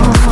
mama.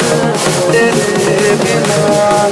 belong